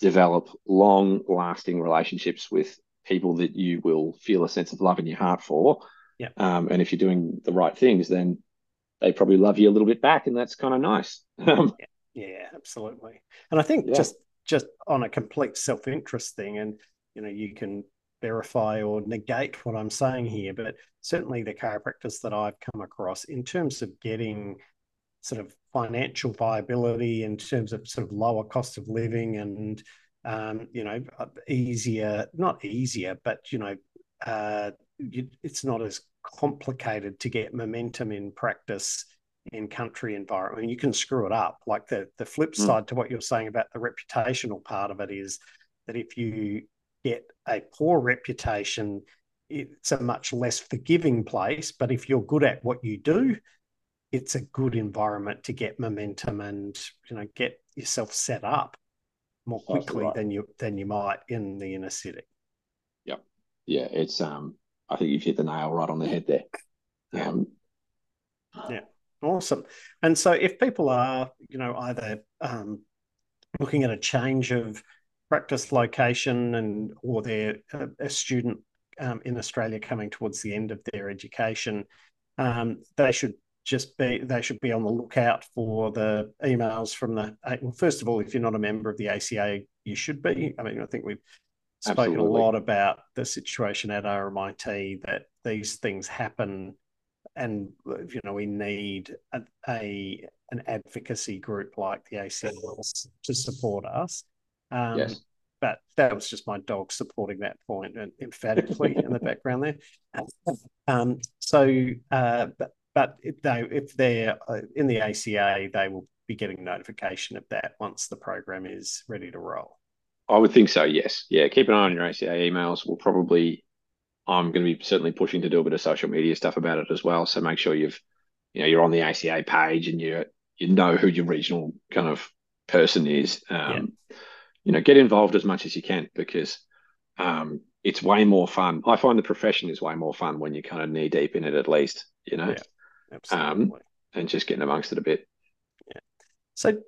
develop long lasting relationships with people that you will feel a sense of love in your heart for yeah. Um, and if you're doing the right things, then they probably love you a little bit back, and that's kind of nice. <laughs> Um, yeah. Yeah, absolutely. And I think yeah. just just on a complete self interest thing, and you know, you can verify or negate what I'm saying here, but certainly the chiropractors that I've come across in terms of getting sort of financial viability in terms of sort of lower cost of living and um, you know easier not easier but you know uh, you, it's not as complicated to get momentum in practice in country environment. you can screw it up. Like the the flip mm. side to what you're saying about the reputational part of it is that if you get a poor reputation, it's a much less forgiving place. But if you're good at what you do, it's a good environment to get momentum and you know get yourself set up more quickly right. than you than you might in the inner city. Yep. Yeah, it's um I think you've hit the nail right on the head there. Um, yeah, awesome. And so, if people are, you know, either um, looking at a change of practice location and or they're a, a student um, in Australia coming towards the end of their education, um, they should just be they should be on the lookout for the emails from the well first of all if you're not a member of the ACA you should be I mean I think we've spoken Absolutely. a lot about the situation at RMIT that these things happen, and you know we need a, a an advocacy group like the ACLS to support us. Um, yes. But that was just my dog supporting that point and emphatically in the background there. Um, so, uh, but, but if they if they're uh, in the ACA, they will be getting notification of that once the program is ready to roll. I would think so. Yes. Yeah. Keep an eye on your ACA emails. We'll probably. I'm going to be certainly pushing to do a bit of social media stuff about it as well. So make sure you've, you know, you're on the ACA page and you you know who your regional kind of person is. Um, yeah. You know, get involved as much as you can because um, it's way more fun. I find the profession is way more fun when you're kind of knee deep in it, at least. You know, yeah, absolutely. Um, and just getting amongst it a bit. Yeah. So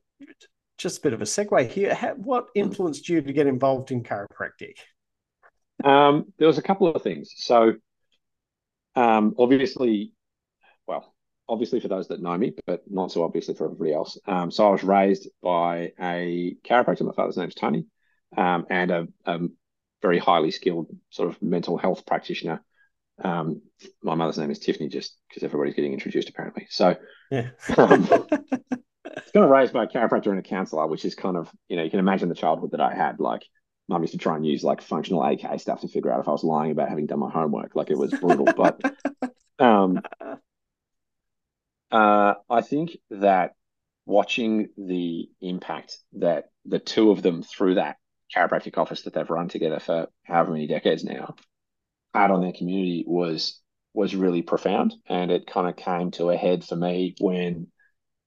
just a bit of a segue here. How, what influenced you to get involved in chiropractic? Um, there was a couple of things. So, um, obviously, well, obviously for those that know me, but not so obviously for everybody else. Um, so I was raised by a chiropractor. My father's name's Tony, um, and a, a, very highly skilled sort of mental health practitioner. Um, my mother's name is Tiffany, just because everybody's getting introduced apparently. So, yeah. Um, <laughs> kind of raised by a chiropractor and a counselor, which is kind of, you know, you can imagine the childhood that I had. Like, mum used to try and use like functional AK stuff to figure out if I was lying about having done my homework. Like, it was brutal. but <laughs> um, uh, I think that watching the impact that the two of them through that chiropractic office that they've run together for however many decades now had on their community was was really profound and it kind of came to a head for me when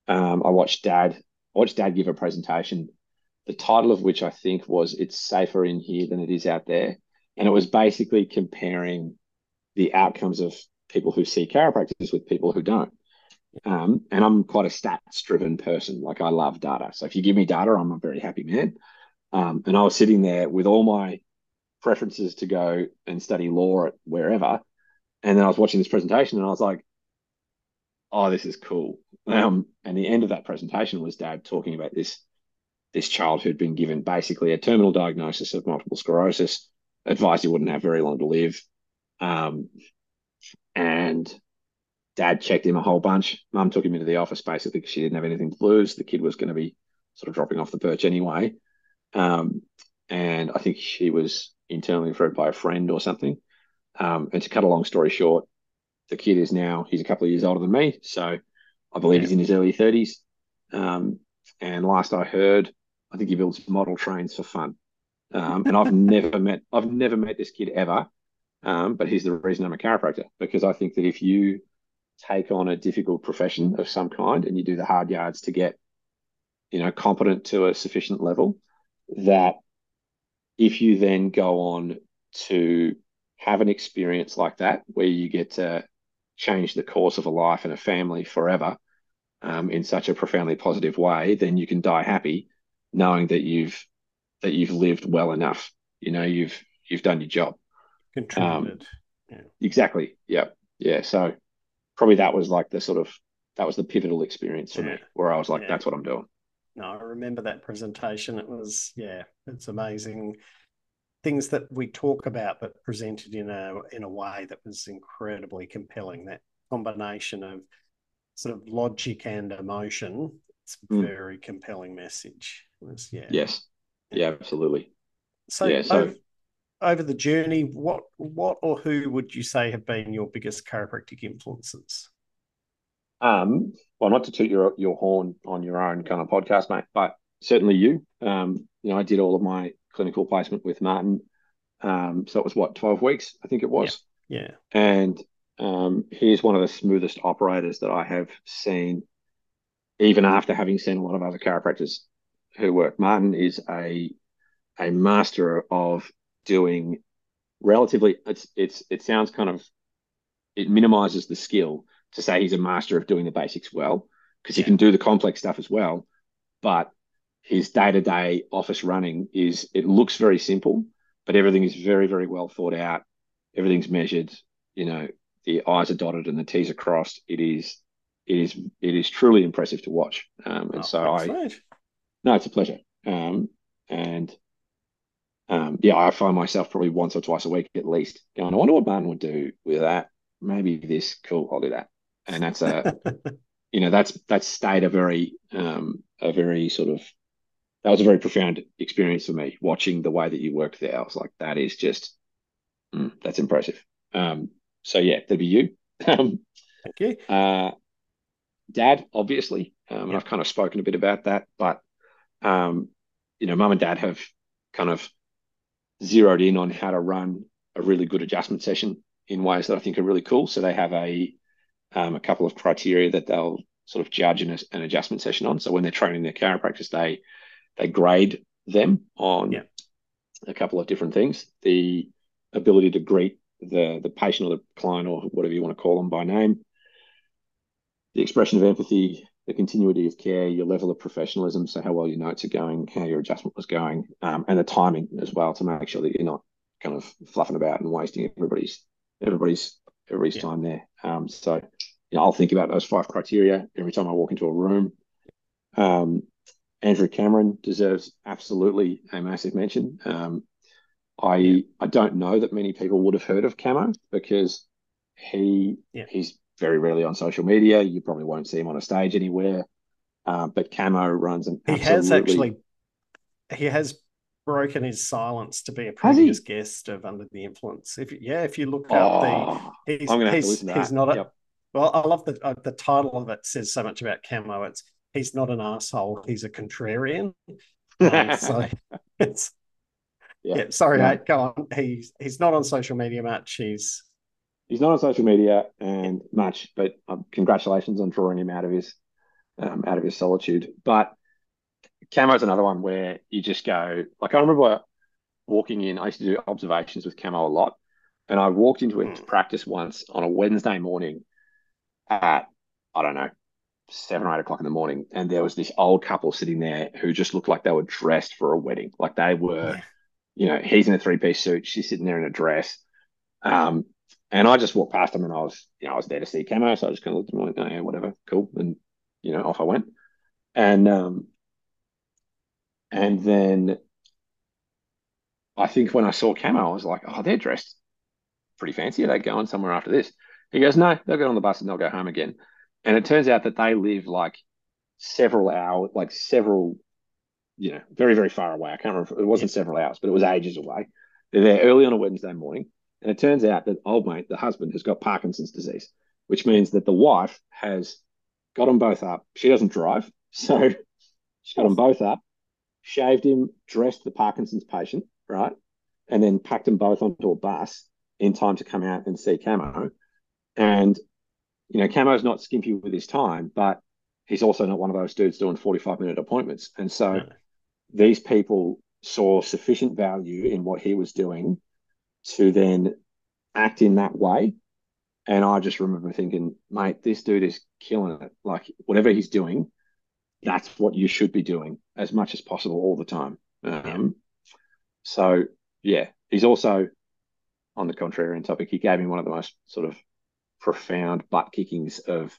um, I watched Dad. I watched Dad give a presentation, the title of which I think was "It's safer in here than it is out there," and it was basically comparing the outcomes of people who see chiropractors with people who don't. Um, and I'm quite a stats-driven person. Like I love data. So if you give me data, I'm a very happy man. Um, and I was sitting there with all my preferences to go and study law at wherever. And then I was watching this presentation and I was like, oh, this is cool. Um, and the end of that presentation was Dad talking about this this child who'd been given basically a terminal diagnosis of multiple sclerosis, advised he wouldn't have very long to live, um, and Dad checked him a whole bunch. Mum took him into the office basically because she didn't have anything to lose. The kid was going to be sort of dropping off the perch anyway, um, and I think she was internally referred by a friend or something. Um, and to cut a long story short, the kid is now he's a couple of years older than me, so I believe yeah. he's in his early thirties. Um, and last I heard, I think he builds model trains for fun. Um, and I've <laughs> never met I've never met this kid ever. Um, but here's the reason I'm a chiropractor because I think that if you take on a difficult profession of some kind and you do the hard yards to get, you know, competent to a sufficient level, that if you then go on to have an experience like that where you get to change the course of a life and a family forever um, in such a profoundly positive way, then you can die happy knowing that you've that you've lived well enough. You know, you've you've done your job. Contributed. Um, yeah. Exactly. Yeah. Yeah. So probably that was like the sort of that was the pivotal experience for yeah. me where I was like, yeah. that's what I'm doing. No, I remember that presentation. It was, yeah, it's amazing things that we talk about, but presented in a in a way that was incredibly compelling. That combination of sort of logic and emotion. It's a mm. very compelling message. Was, yeah. Yes. Yeah, absolutely. So, yeah, so over, over the journey, what what or who would you say have been your biggest chiropractic influences? Um, well, not to toot your your horn on your own kind of podcast, mate, but certainly you. Um, you know, I did all of my clinical placement with Martin. Um, so it was what twelve weeks, I think it was. Yeah. yeah. And um, he's one of the smoothest operators that I have seen, even after having seen a lot of other chiropractors who work. Martin is a a master of doing relatively. It's it's it sounds kind of it minimizes the skill to say he's a master of doing the basics well because yeah. he can do the complex stuff as well, but his day-to-day office running is it looks very simple but everything is very very well thought out everything's measured you know the i's are dotted and the t's are crossed it is it is it is truly impressive to watch. Um, and oh, so i no it's a pleasure. Um, and um, yeah i find myself probably once or twice a week at least going i wonder what martin would do with that. Maybe this cool i'll do that. And that's a <laughs> you know that's that's stayed a very um, a very sort of that was a very profound experience for me watching the way that you worked there. I was like, that is just mm, that's impressive. Um, so yeah, that'd be you. <laughs> um, Thank. Uh, dad, obviously, um, and I've kind of spoken a bit about that, but um, you know, mum and dad have kind of zeroed in on how to run a really good adjustment session in ways that I think are really cool. So they have a um, a couple of criteria that they'll sort of judge an, an adjustment session on. So when they're training their chiropractors, they they grade them on yeah. a couple of different things. The ability to greet the the patient or the client or whatever you want to call them by name, the expression of empathy, the continuity of care, your level of professionalism, so how well your notes are going, how your adjustment was going, um, and the timing as well to make sure that you're not kind of fluffing about and wasting everybody's everybody's everybody's yeah. time there. Um, so you know, I'll think about those five criteria every time I walk into a room. Um, Andrew Cameron deserves absolutely a massive mention. Um, I yeah. I don't know that many people would have heard of Camo because he yeah. he's very rarely on social media. You probably won't see him on a stage anywhere. Uh, but Camo runs an he has actually he has broken his silence to be a previous guest of Under the Influence. If yeah, if you look up oh, the he's he's, he's not a yep. well. I love the uh, the title of it says so much about Camo. It's he's not an asshole. He's a contrarian. Um, <laughs> so <laughs> it's yeah. yeah sorry, yeah. Mate, go on. He's he's not on social media much. He's he's not on social media and much, but um, congratulations on drawing him out of his um, out of his solitude. But Camo's another one where you just go like I remember walking in. I used to do observations with Camo a lot, and I walked into his mm. practice once on a Wednesday morning at I don't know seven or eight o'clock in the morning, and there was this old couple sitting there who just looked like they were dressed for a wedding. Like they were, yeah. You know, he's in a three piece suit, she's sitting there in a dress. Um, and I just walked past them, and I was, you know, I was there to see Camo, so I just kind of looked at them like, oh, yeah, whatever, cool, and you know, off I went. And um, and then I think when I saw Camo, I was like, oh, they're dressed pretty fancy. Are they going somewhere after this? He goes, no, they'll get on the bus and they'll go home again. And it turns out that they live like several hours, like several, you know, very, very far away. I can't remember. It wasn't several hours, but it was ages away. They're there early on a Wednesday morning. And it turns out that old mate, the husband, has got Parkinson's disease, which means that the wife has got them both up. She doesn't drive. <laughs> So she's got them both up, shaved him, dressed the Parkinson's patient, right? And then packed them both onto a bus in time to come out and see Camo. And, you know, Camo's not skimpy with his time, but he's also not one of those dudes doing 45 minute appointments. And so. These people saw sufficient value in what he was doing to then act in that way. And I just remember thinking, mate, this dude is killing it. Like, whatever he's doing, that's what you should be doing as much as possible all the time. Um, so, yeah, he's also on the contrarian topic. He gave me one of the most sort of profound butt kickings of,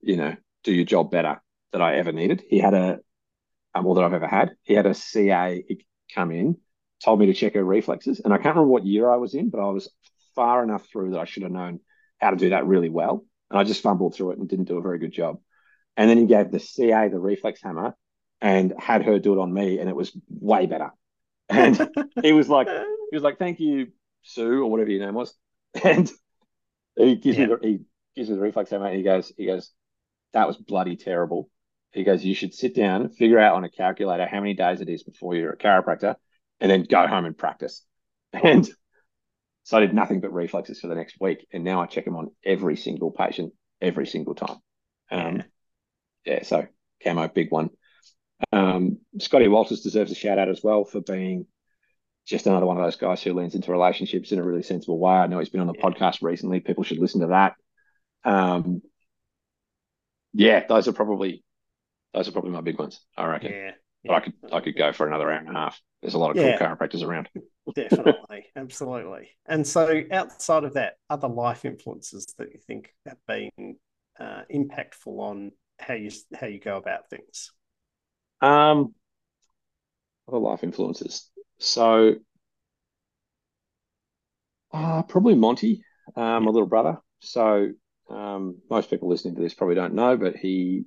you know, do your job better that I ever needed. He had a, um, or that I've ever had. He had a CA come in, told me to check her reflexes, and I can't remember what year I was in, but I was far enough through that I should have known how to do that really well, and I just fumbled through it and didn't do a very good job. And then he gave the CA the reflex hammer and had her do it on me, and it was way better. <laughs> And he was like, he was like, "Thank you, Sue, or whatever your name was," <laughs> and he gives yeah. me the he gives me the reflex hammer, and he goes, he goes, "That was bloody terrible." He goes, "You should sit down, figure out on a calculator how many days it is before you're a chiropractor, and then go home and practice." And so I did nothing but reflexes for the next week, and now I check them on every single patient every single time. Um, yeah. so camo, big one. Um, Scotty Walters deserves a shout out as well for being just another one of those guys who leans into relationships in a really sensible way. I know he's been on the yeah. podcast recently. People should listen to that. Um, yeah, those are probably those are probably my big ones. I reckon. Yeah, but I could I could go for another hour and a half. There's a lot of yeah, cool chiropractors around. <laughs> definitely, absolutely. And so, outside of that, other life influences that you think have been uh, impactful on how you how you go about things. Um, other life influences. So, uh, probably Monty, um, my little brother. So, um, most people listening to this probably don't know, but he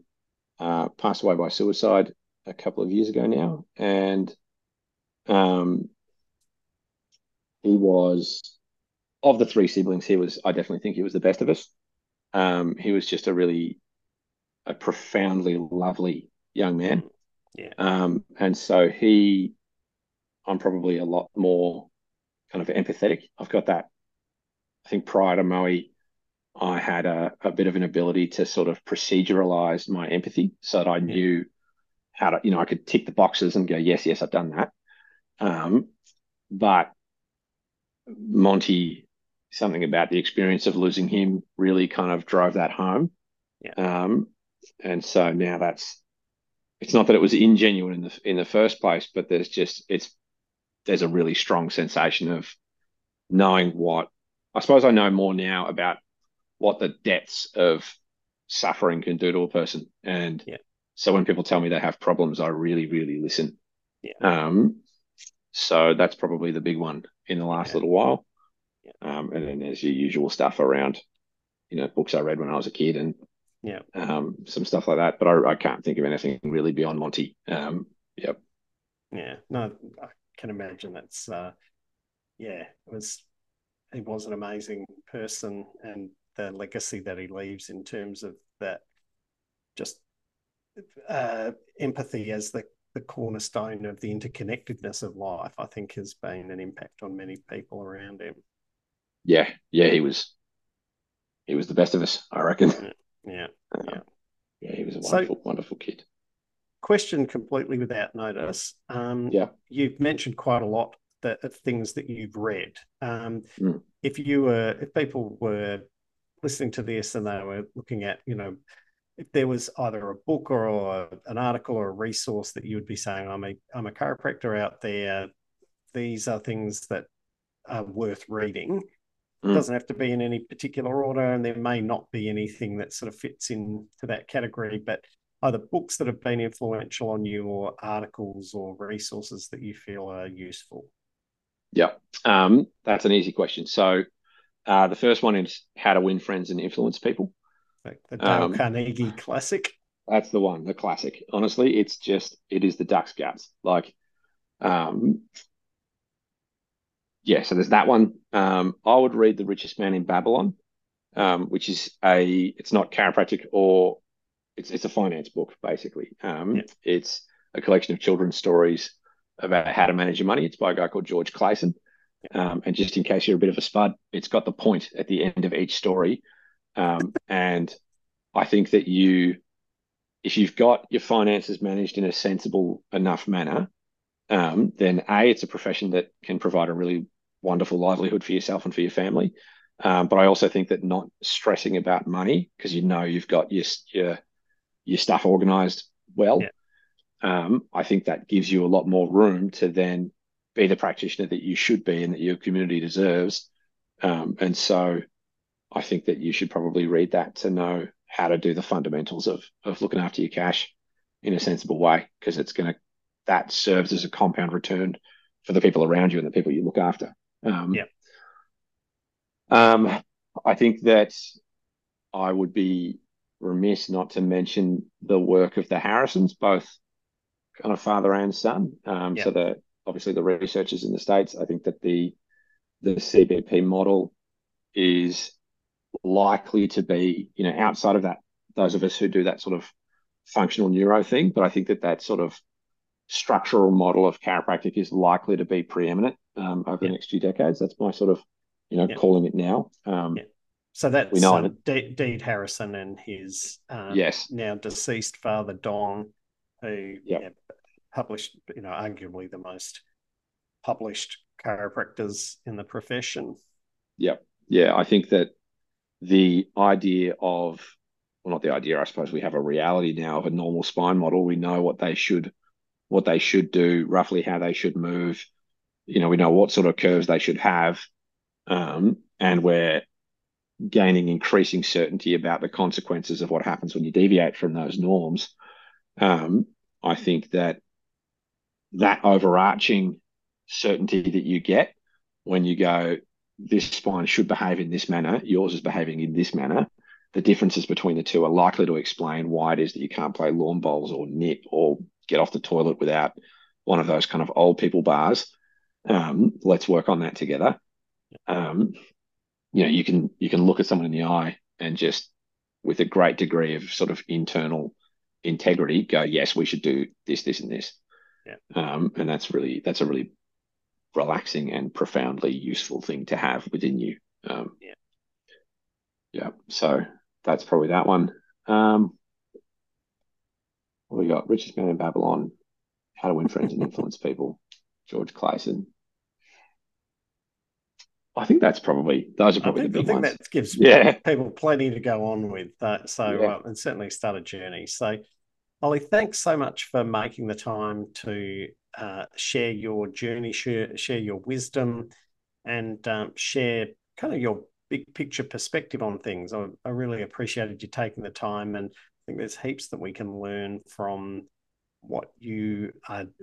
uh, passed away by suicide a couple of years ago now, and um, he was of the three siblings. He was, I definitely think, he was the best of us. Um, he was just a really, a profoundly lovely young man. Yeah. Um, and so he, I'm probably a lot more kind of empathetic. I've got that. I think prior to Moe, I had a, a bit of an ability to sort of proceduralize my empathy so that I knew how to, you know, I could tick the boxes and go, yes, yes, I've done that. Um, but Monty, something about the experience of losing him really kind of drove that home. Yeah. Um, and so now that's it's not that it was ingenuine in the in the first place, but there's just it's there's a really strong sensation of knowing what I suppose I know more now about what the depths of suffering can do to a person. And yeah. so when people tell me they have problems, I really, really listen. Yeah. Um, so that's probably the big one in the last yeah. little while. Yeah. Um, and then there's your usual stuff around, you know, books I read when I was a kid and yeah, um, some stuff like that. But I, I can't think of anything really beyond Monty. Um, yep. Yeah, no, I can imagine that's uh, yeah, it was he was an amazing person and the legacy that he leaves in terms of that just uh, empathy as the the cornerstone of the interconnectedness of life, I think has been an impact on many people around him. Yeah, yeah, he was he was the best of us, I reckon. Yeah, yeah, yeah. yeah he was a wonderful, so, wonderful kid. Question completely without notice. Um, yeah, you've mentioned quite a lot that of things that you've read. Um, mm. If you were, if people were listening to this and they were looking at, you know, if there was either a book or an article or a resource that you would be saying, I'm a, I'm a chiropractor out there, these are things that are worth reading. Mm. It doesn't have to be in any particular order, and there may not be anything that sort of fits into that category, but either books that have been influential on you or articles or resources that you feel are useful? Yeah, um, that's an easy question. So uh, the first one is How to Win Friends and Influence People. Like the Dale um, Carnegie classic. That's the one, the classic. Honestly, it's just it is the duck's guts. Like, um, yeah. So there's that one. Um, I would read The Richest Man in Babylon, um, which is a it's not chiropractic or it's it's a finance book basically. Um, yeah. It's a collection of children's stories about how to manage your money. It's by a guy called George Clason. Um, and just in case you're a bit of a spud, it's got the point at the end of each story. Um, and I think that you, if you've got your finances managed in a sensible enough manner, um, then A, it's a profession that can provide a really wonderful livelihood for yourself and for your family. Um, but I also think that not stressing about money because you know you've got your your your stuff organized well. Yeah. Um, I think that gives you a lot more room to then be the practitioner that you should be and that your community deserves. Um, and so I think that you should probably read that to know how to do the fundamentals of of looking after your cash in a sensible way because it's going to that serves as a compound return for the people around you and the people you look after. Um, yeah. Um, I think that I would be remiss not to mention the work of the Harrisons, both kind of father and son. Um, So the obviously the researchers in the states. I think that the the CBP model is likely to be, you know, outside of that, those of us who do that sort of functional neuro thing. But I think that that sort of structural model of chiropractic is likely to be preeminent um, over the next few decades. That's my sort of you know, calling it now. Um, yeah. So that's we know um, Deed Harrison and his um, yes now deceased father Don, who yep. Published you know arguably the most published chiropractors in the profession. Yeah. Yeah, I think that the idea of well, not the idea. I suppose we have a reality now of a normal spine model. We know what they should what they should do, roughly how they should move. You know, we know what sort of curves they should have um, and we're gaining increasing certainty about the consequences of what happens when you deviate from those norms. Um, I think that that overarching certainty that you get when you go, this spine should behave in this manner, yours is behaving in this manner. The differences between the two are likely to explain why it is that you can't play lawn bowls or knit or get off the toilet without one of those kind of old people bars. Um, let's work on that together um, you know, you can you can look at someone in the eye and just with a great degree of sort of internal integrity go, yes, we should do this, this, and this. Yeah. Um, and that's really that's a really relaxing and profoundly useful thing to have within you. Um, yeah. Yeah. So that's probably that one. Um, what we got? Richest Man in Babylon, How to Win Friends and Influence <laughs> People, George Clason, I think that's probably those are probably think, the big I think ones. that gives yeah. people plenty to go on with. That so yeah. uh, and certainly start a journey. So, Ollie, thanks so much for making the time to uh, share your journey, share share your wisdom, and um, share kind of your big picture perspective on things. I, I really appreciated you taking the time, and I think there's heaps that we can learn from what you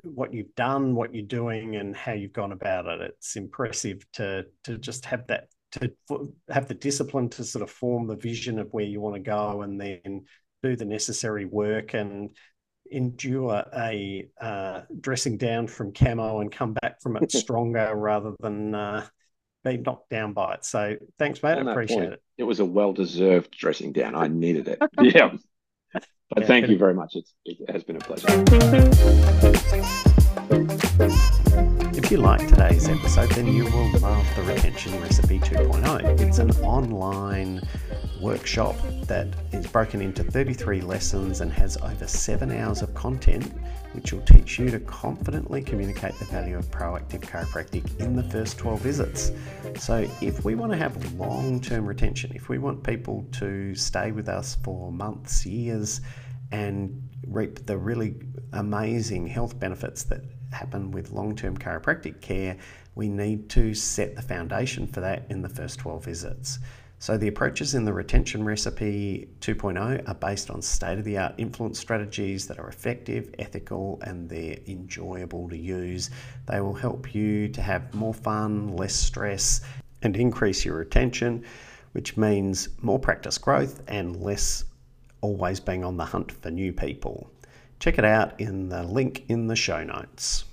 what you've done, what you're doing, and how you've gone about it. It's impressive to to just have that to have the discipline to sort of form the vision of where you want to go, and then do the necessary work and endure a uh, dressing down from camo and come back from it <laughs> stronger rather than uh, be knocked down by it. So thanks, mate. I appreciate point, it. It was a well deserved dressing down. I needed it. <laughs> yeah. But yeah, thank you very much. It's, it has been a pleasure. If you like today's episode, then you will love the Retention Recipe 2.0. It's an online workshop that is broken into 33 lessons and has over seven hours of content, which will teach you to confidently communicate the value of proactive chiropractic in the first 12 visits. So, if we want to have long term retention, if we want people to stay with us for months, years, and reap the really amazing health benefits that happen with long term chiropractic care, we need to set the foundation for that in the first 12 visits. So, the approaches in the Retention Recipe 2.0 are based on state of the art influence strategies that are effective, ethical, and they're enjoyable to use. They will help you to have more fun, less stress, and increase your retention, which means more practice growth and less always being on the hunt for new people. Check it out in the link in the show notes.